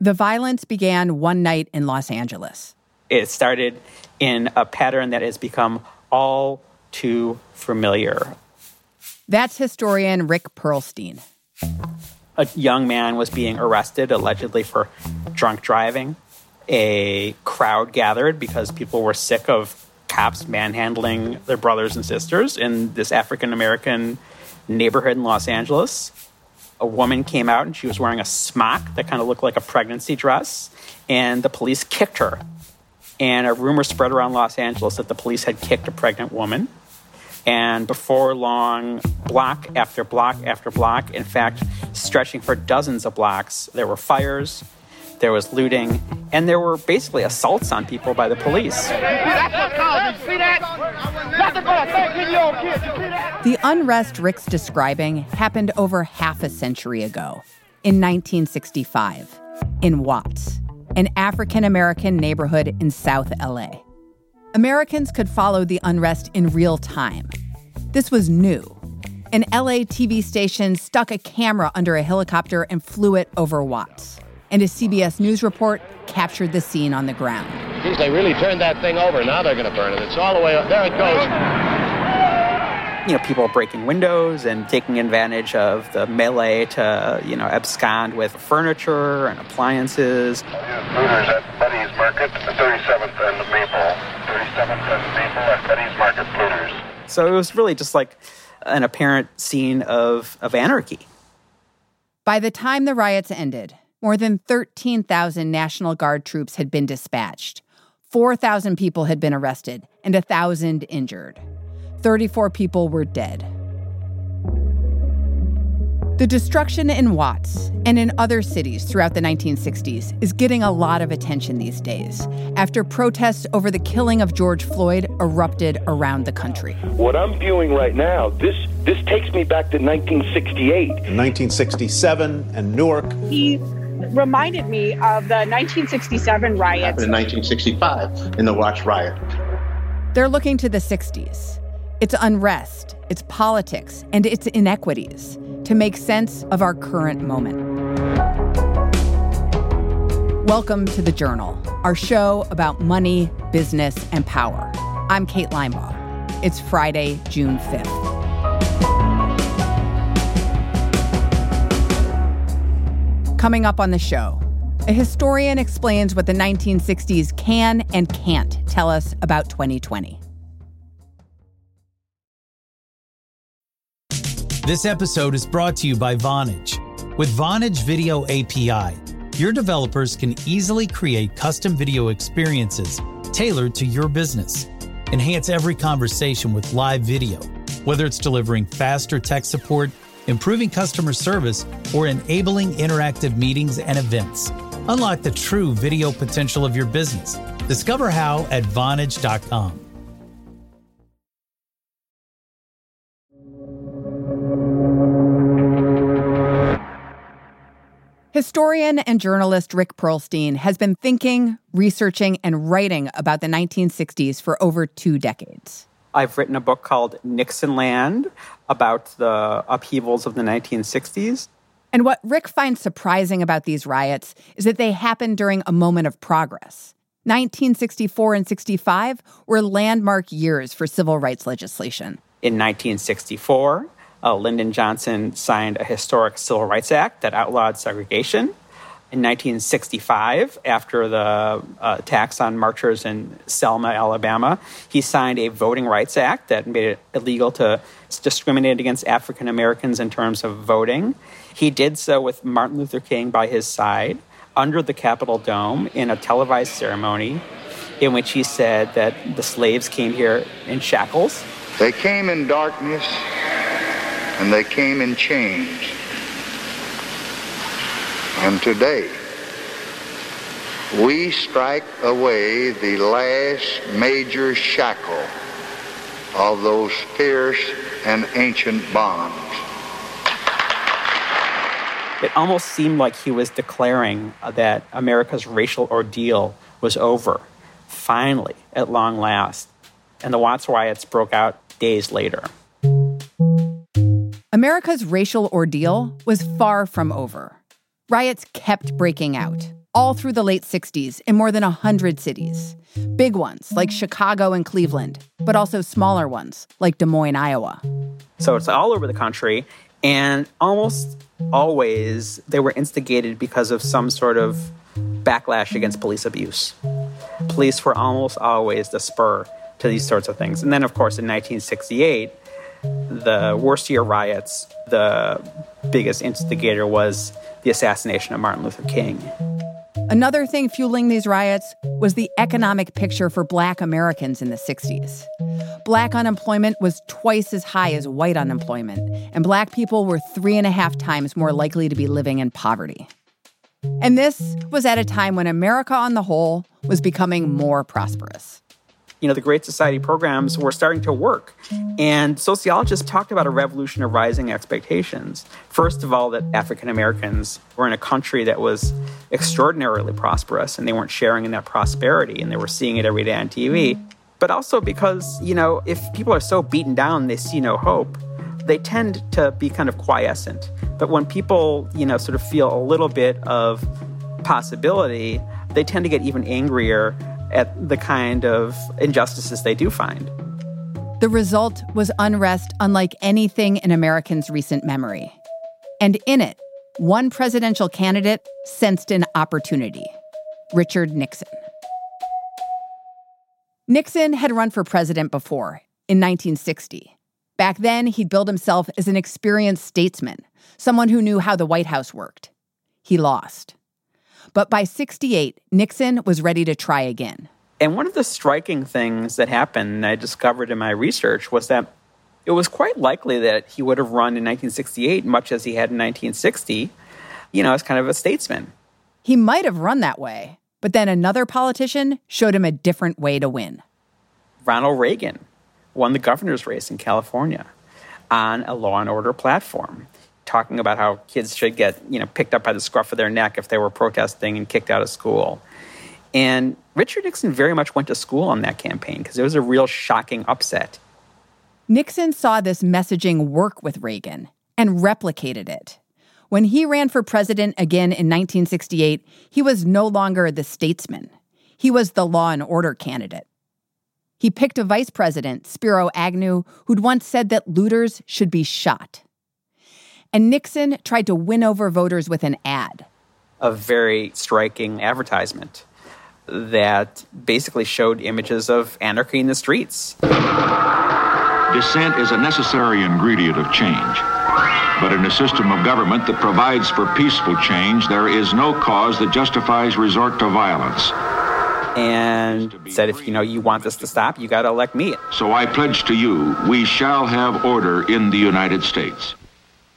The violence began one night in Los Angeles. It started in a pattern that has become all too familiar. That's historian Rick Perlstein. A young man was being arrested, allegedly for drunk driving. A crowd gathered because people were sick of cops manhandling their brothers and sisters in this African American neighborhood in Los Angeles. A woman came out and she was wearing a smock that kind of looked like a pregnancy dress, and the police kicked her. And a rumor spread around Los Angeles that the police had kicked a pregnant woman. And before long, block after block after block, in fact, stretching for dozens of blocks, there were fires, there was looting, and there were basically assaults on people by the police. The unrest Rick's describing happened over half a century ago, in 1965, in Watts, an African American neighborhood in South LA. Americans could follow the unrest in real time. This was new. An LA TV station stuck a camera under a helicopter and flew it over Watts and a CBS News report captured the scene on the ground. Geez, they really turned that thing over. Now they're going to burn it. It's all the way up. There it goes. You know, people breaking windows and taking advantage of the melee to, you know, abscond with furniture and appliances. Looters at Betty's Market, 37th and Maple. 37th and Maple at Betty's Market looters. So it was really just like an apparent scene of, of anarchy. By the time the riots ended, more than 13,000 National Guard troops had been dispatched. 4,000 people had been arrested and 1,000 injured. 34 people were dead. The destruction in Watts and in other cities throughout the 1960s is getting a lot of attention these days after protests over the killing of George Floyd erupted around the country. What I'm viewing right now, this this takes me back to 1968. 1967 and Newark. He reminded me of the 1967 riots. In 1965, in the Watts riot. They're looking to the 60s. It's unrest, it's politics, and it's inequities to make sense of our current moment. Welcome to The Journal, our show about money, business, and power. I'm Kate Linebaugh. It's Friday, June 5th. Coming up on the show, a historian explains what the 1960s can and can't tell us about 2020. This episode is brought to you by Vonage. With Vonage Video API, your developers can easily create custom video experiences tailored to your business. Enhance every conversation with live video, whether it's delivering faster tech support improving customer service, or enabling interactive meetings and events. Unlock the true video potential of your business. Discover how at Vonage.com. Historian and journalist Rick Perlstein has been thinking, researching, and writing about the 1960s for over two decades. I've written a book called Nixonland about the upheavals of the 1960s. And what Rick finds surprising about these riots is that they happened during a moment of progress. 1964 and 65 were landmark years for civil rights legislation. In 1964, uh, Lyndon Johnson signed a historic Civil Rights Act that outlawed segregation. In 1965, after the uh, attacks on marchers in Selma, Alabama, he signed a Voting Rights Act that made it illegal to discriminate against African Americans in terms of voting. He did so with Martin Luther King by his side under the Capitol Dome in a televised ceremony in which he said that the slaves came here in shackles. They came in darkness and they came in chains. And today, we strike away the last major shackle of those fierce and ancient bonds. It almost seemed like he was declaring that America's racial ordeal was over, finally, at long last. And the Watts riots broke out days later. America's racial ordeal was far from over. Riots kept breaking out. all through the late 60s in more than 100 cities. Big ones like Chicago and Cleveland, but also smaller ones like Des Moines, Iowa. So it's all over the country, and almost always they were instigated because of some sort of backlash against police abuse. Police were almost always the spur to these sorts of things. And then, of course, in 1968, the worst year riots, the biggest instigator was the assassination of Martin Luther King. Another thing fueling these riots was the economic picture for black Americans in the 60s. Black unemployment was twice as high as white unemployment, and black people were three and a half times more likely to be living in poverty. And this was at a time when America on the whole was becoming more prosperous you know, the Great Society programs were starting to work. And sociologists talked about a revolution of rising expectations. First of all, that African Americans were in a country that was extraordinarily prosperous and they weren't sharing in that prosperity and they were seeing it every day on TV. But also because, you know, if people are so beaten down, they see no hope, they tend to be kind of quiescent. But when people, you know, sort of feel a little bit of possibility, they tend to get even angrier at the kind of injustices they do find. The result was unrest unlike anything in Americans' recent memory. And in it, one presidential candidate sensed an opportunity Richard Nixon. Nixon had run for president before, in 1960. Back then, he'd billed himself as an experienced statesman, someone who knew how the White House worked. He lost. But by 68, Nixon was ready to try again. And one of the striking things that happened, I discovered in my research, was that it was quite likely that he would have run in 1968, much as he had in 1960, you know, as kind of a statesman. He might have run that way, but then another politician showed him a different way to win. Ronald Reagan won the governor's race in California on a law and order platform talking about how kids should get you know picked up by the scruff of their neck if they were protesting and kicked out of school. And Richard Nixon very much went to school on that campaign because it was a real shocking upset. Nixon saw this messaging work with Reagan and replicated it. When he ran for president again in 1968, he was no longer the statesman. He was the law and order candidate. He picked a vice president, Spiro Agnew, who'd once said that looters should be shot. And Nixon tried to win over voters with an ad. A very striking advertisement that basically showed images of anarchy in the streets. Dissent is a necessary ingredient of change. But in a system of government that provides for peaceful change, there is no cause that justifies resort to violence. And said, if you know you want this to stop, you got to elect me. So I pledge to you, we shall have order in the United States.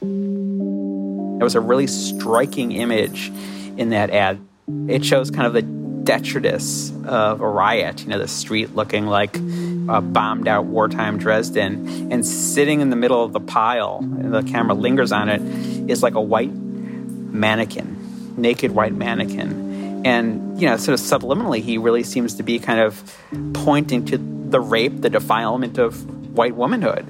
It was a really striking image in that ad. It shows kind of the detritus of a riot, you know, the street looking like a bombed out wartime Dresden. And sitting in the middle of the pile, and the camera lingers on it, is like a white mannequin, naked white mannequin. And, you know, sort of subliminally, he really seems to be kind of pointing to the rape, the defilement of white womanhood.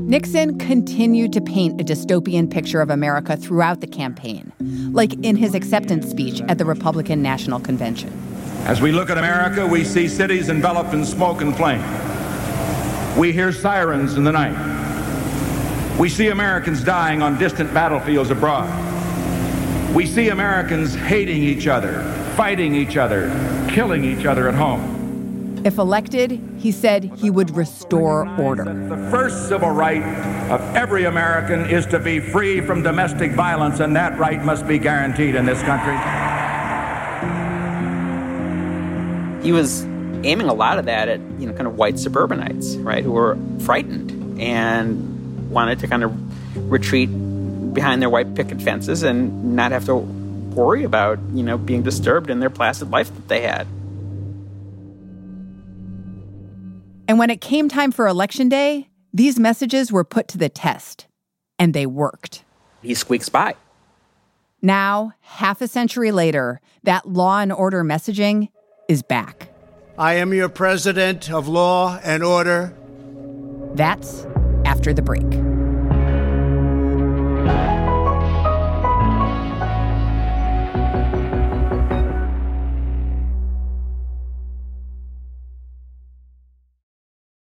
Nixon continued to paint a dystopian picture of America throughout the campaign, like in his acceptance speech at the Republican National Convention. As we look at America, we see cities enveloped in smoke and flame. We hear sirens in the night. We see Americans dying on distant battlefields abroad. We see Americans hating each other, fighting each other, killing each other at home. If elected, he said he would restore order. The first civil right of every American is to be free from domestic violence, and that right must be guaranteed in this country. He was aiming a lot of that at, you know, kind of white suburbanites, right, who were frightened and wanted to kind of retreat behind their white picket fences and not have to worry about, you know, being disturbed in their placid life that they had. And when it came time for election day, these messages were put to the test, and they worked. He squeaks by. Now, half a century later, that law and order messaging is back. I am your president of law and order. That's after the break.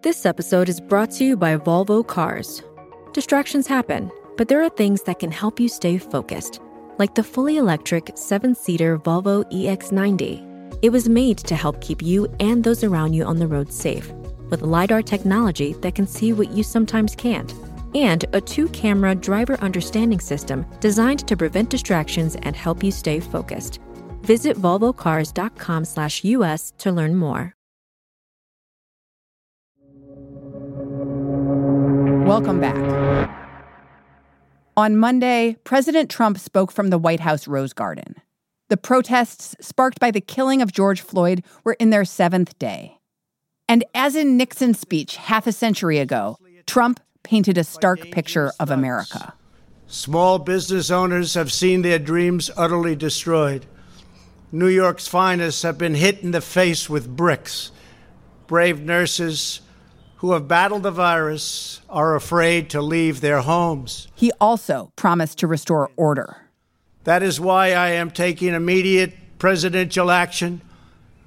This episode is brought to you by Volvo Cars. Distractions happen, but there are things that can help you stay focused, like the fully electric seven seater Volvo EX90. It was made to help keep you and those around you on the road safe, with LiDAR technology that can see what you sometimes can't, and a two camera driver understanding system designed to prevent distractions and help you stay focused. Visit volvocars.com/us to learn more. Welcome back. On Monday, President Trump spoke from the White House Rose Garden. The protests sparked by the killing of George Floyd were in their seventh day. And as in Nixon's speech half a century ago, Trump painted a stark picture of America. Small business owners have seen their dreams utterly destroyed. New York's finest have been hit in the face with bricks. Brave nurses who have battled the virus are afraid to leave their homes. He also promised to restore order. That is why I am taking immediate presidential action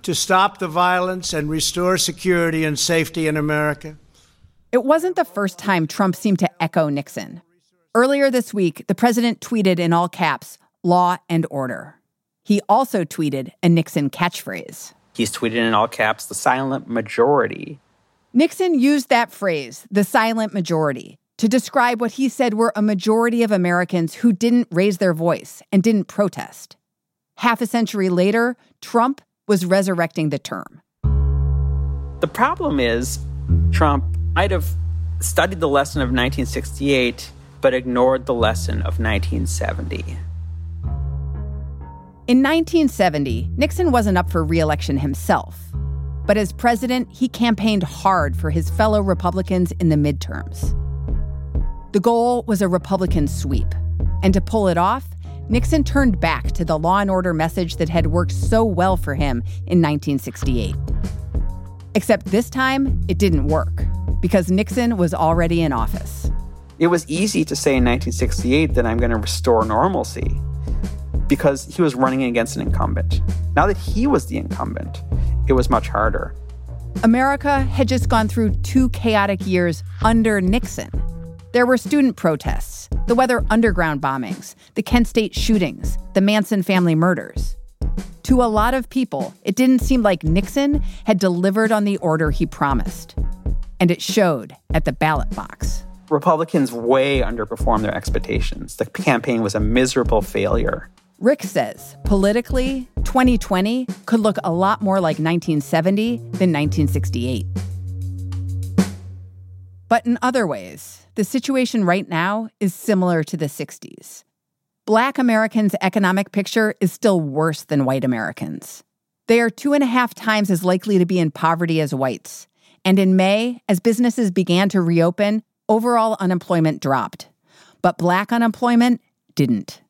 to stop the violence and restore security and safety in America. It wasn't the first time Trump seemed to echo Nixon. Earlier this week, the president tweeted in all caps, law and order. He also tweeted a Nixon catchphrase. He's tweeted in all caps, the silent majority. Nixon used that phrase, the silent majority, to describe what he said were a majority of Americans who didn't raise their voice and didn't protest. Half a century later, Trump was resurrecting the term. The problem is, Trump might have studied the lesson of 1968, but ignored the lesson of 1970. In 1970, Nixon wasn't up for re election himself. But as president, he campaigned hard for his fellow Republicans in the midterms. The goal was a Republican sweep. And to pull it off, Nixon turned back to the law and order message that had worked so well for him in 1968. Except this time, it didn't work because Nixon was already in office. It was easy to say in 1968 that I'm going to restore normalcy because he was running against an incumbent. Now that he was the incumbent, it was much harder. America had just gone through two chaotic years under Nixon. There were student protests, the Weather Underground bombings, the Kent State shootings, the Manson family murders. To a lot of people, it didn't seem like Nixon had delivered on the order he promised. And it showed at the ballot box. Republicans way underperformed their expectations. The campaign was a miserable failure. Rick says politically, 2020 could look a lot more like 1970 than 1968. But in other ways, the situation right now is similar to the 60s. Black Americans' economic picture is still worse than white Americans. They are two and a half times as likely to be in poverty as whites. And in May, as businesses began to reopen, overall unemployment dropped. But black unemployment didn't.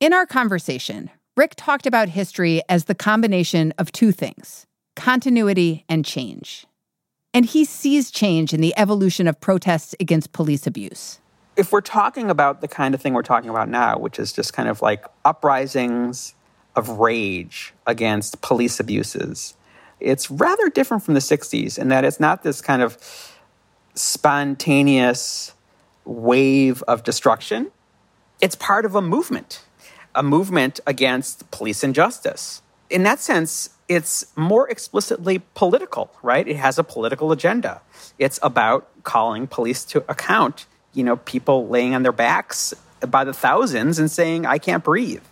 In our conversation, Rick talked about history as the combination of two things continuity and change. And he sees change in the evolution of protests against police abuse. If we're talking about the kind of thing we're talking about now, which is just kind of like uprisings of rage against police abuses, it's rather different from the 60s in that it's not this kind of spontaneous wave of destruction. It's part of a movement, a movement against police injustice. In that sense, it's more explicitly political, right? It has a political agenda. It's about calling police to account, you know, people laying on their backs by the thousands and saying, I can't breathe.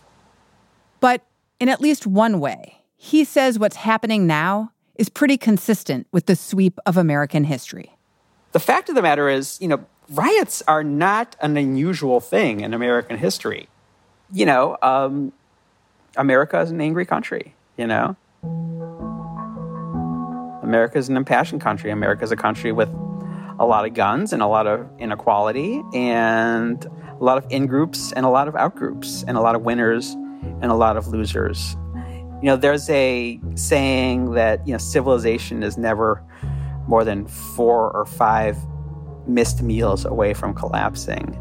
But in at least one way, he says what's happening now is pretty consistent with the sweep of American history. The fact of the matter is, you know, riots are not an unusual thing in American history. You know, um, America is an angry country, you know? America is an impassioned country. America is a country with a lot of guns and a lot of inequality and a lot of in groups and a lot of out groups and a lot of winners and a lot of losers. You know, there's a saying that, you know, civilization is never more than four or five missed meals away from collapsing.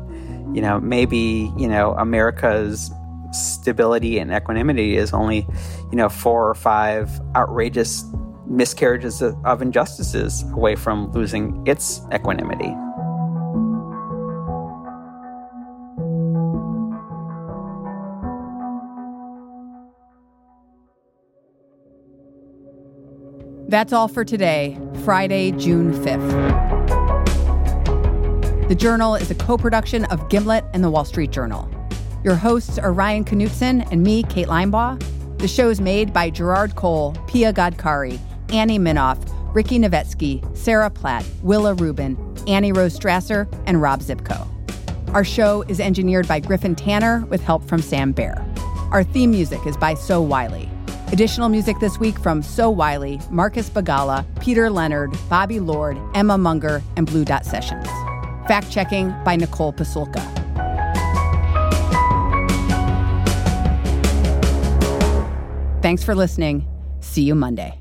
You know, maybe, you know, America's stability and equanimity is only, you know, four or five outrageous miscarriages of injustices away from losing its equanimity. That's all for today, Friday, June 5th. The Journal is a co production of Gimlet and The Wall Street Journal. Your hosts are Ryan Knutson and me, Kate Linebaugh. The show is made by Gerard Cole, Pia Gadkari, Annie Minoff, Ricky Novetsky, Sarah Platt, Willa Rubin, Annie Rose Strasser, and Rob Zipko. Our show is engineered by Griffin Tanner with help from Sam Bair. Our theme music is by So Wiley. Additional music this week from So Wiley, Marcus Bagala, Peter Leonard, Bobby Lord, Emma Munger, and Blue Dot Sessions. Fact checking by Nicole Pasulka. Thanks for listening. See you Monday.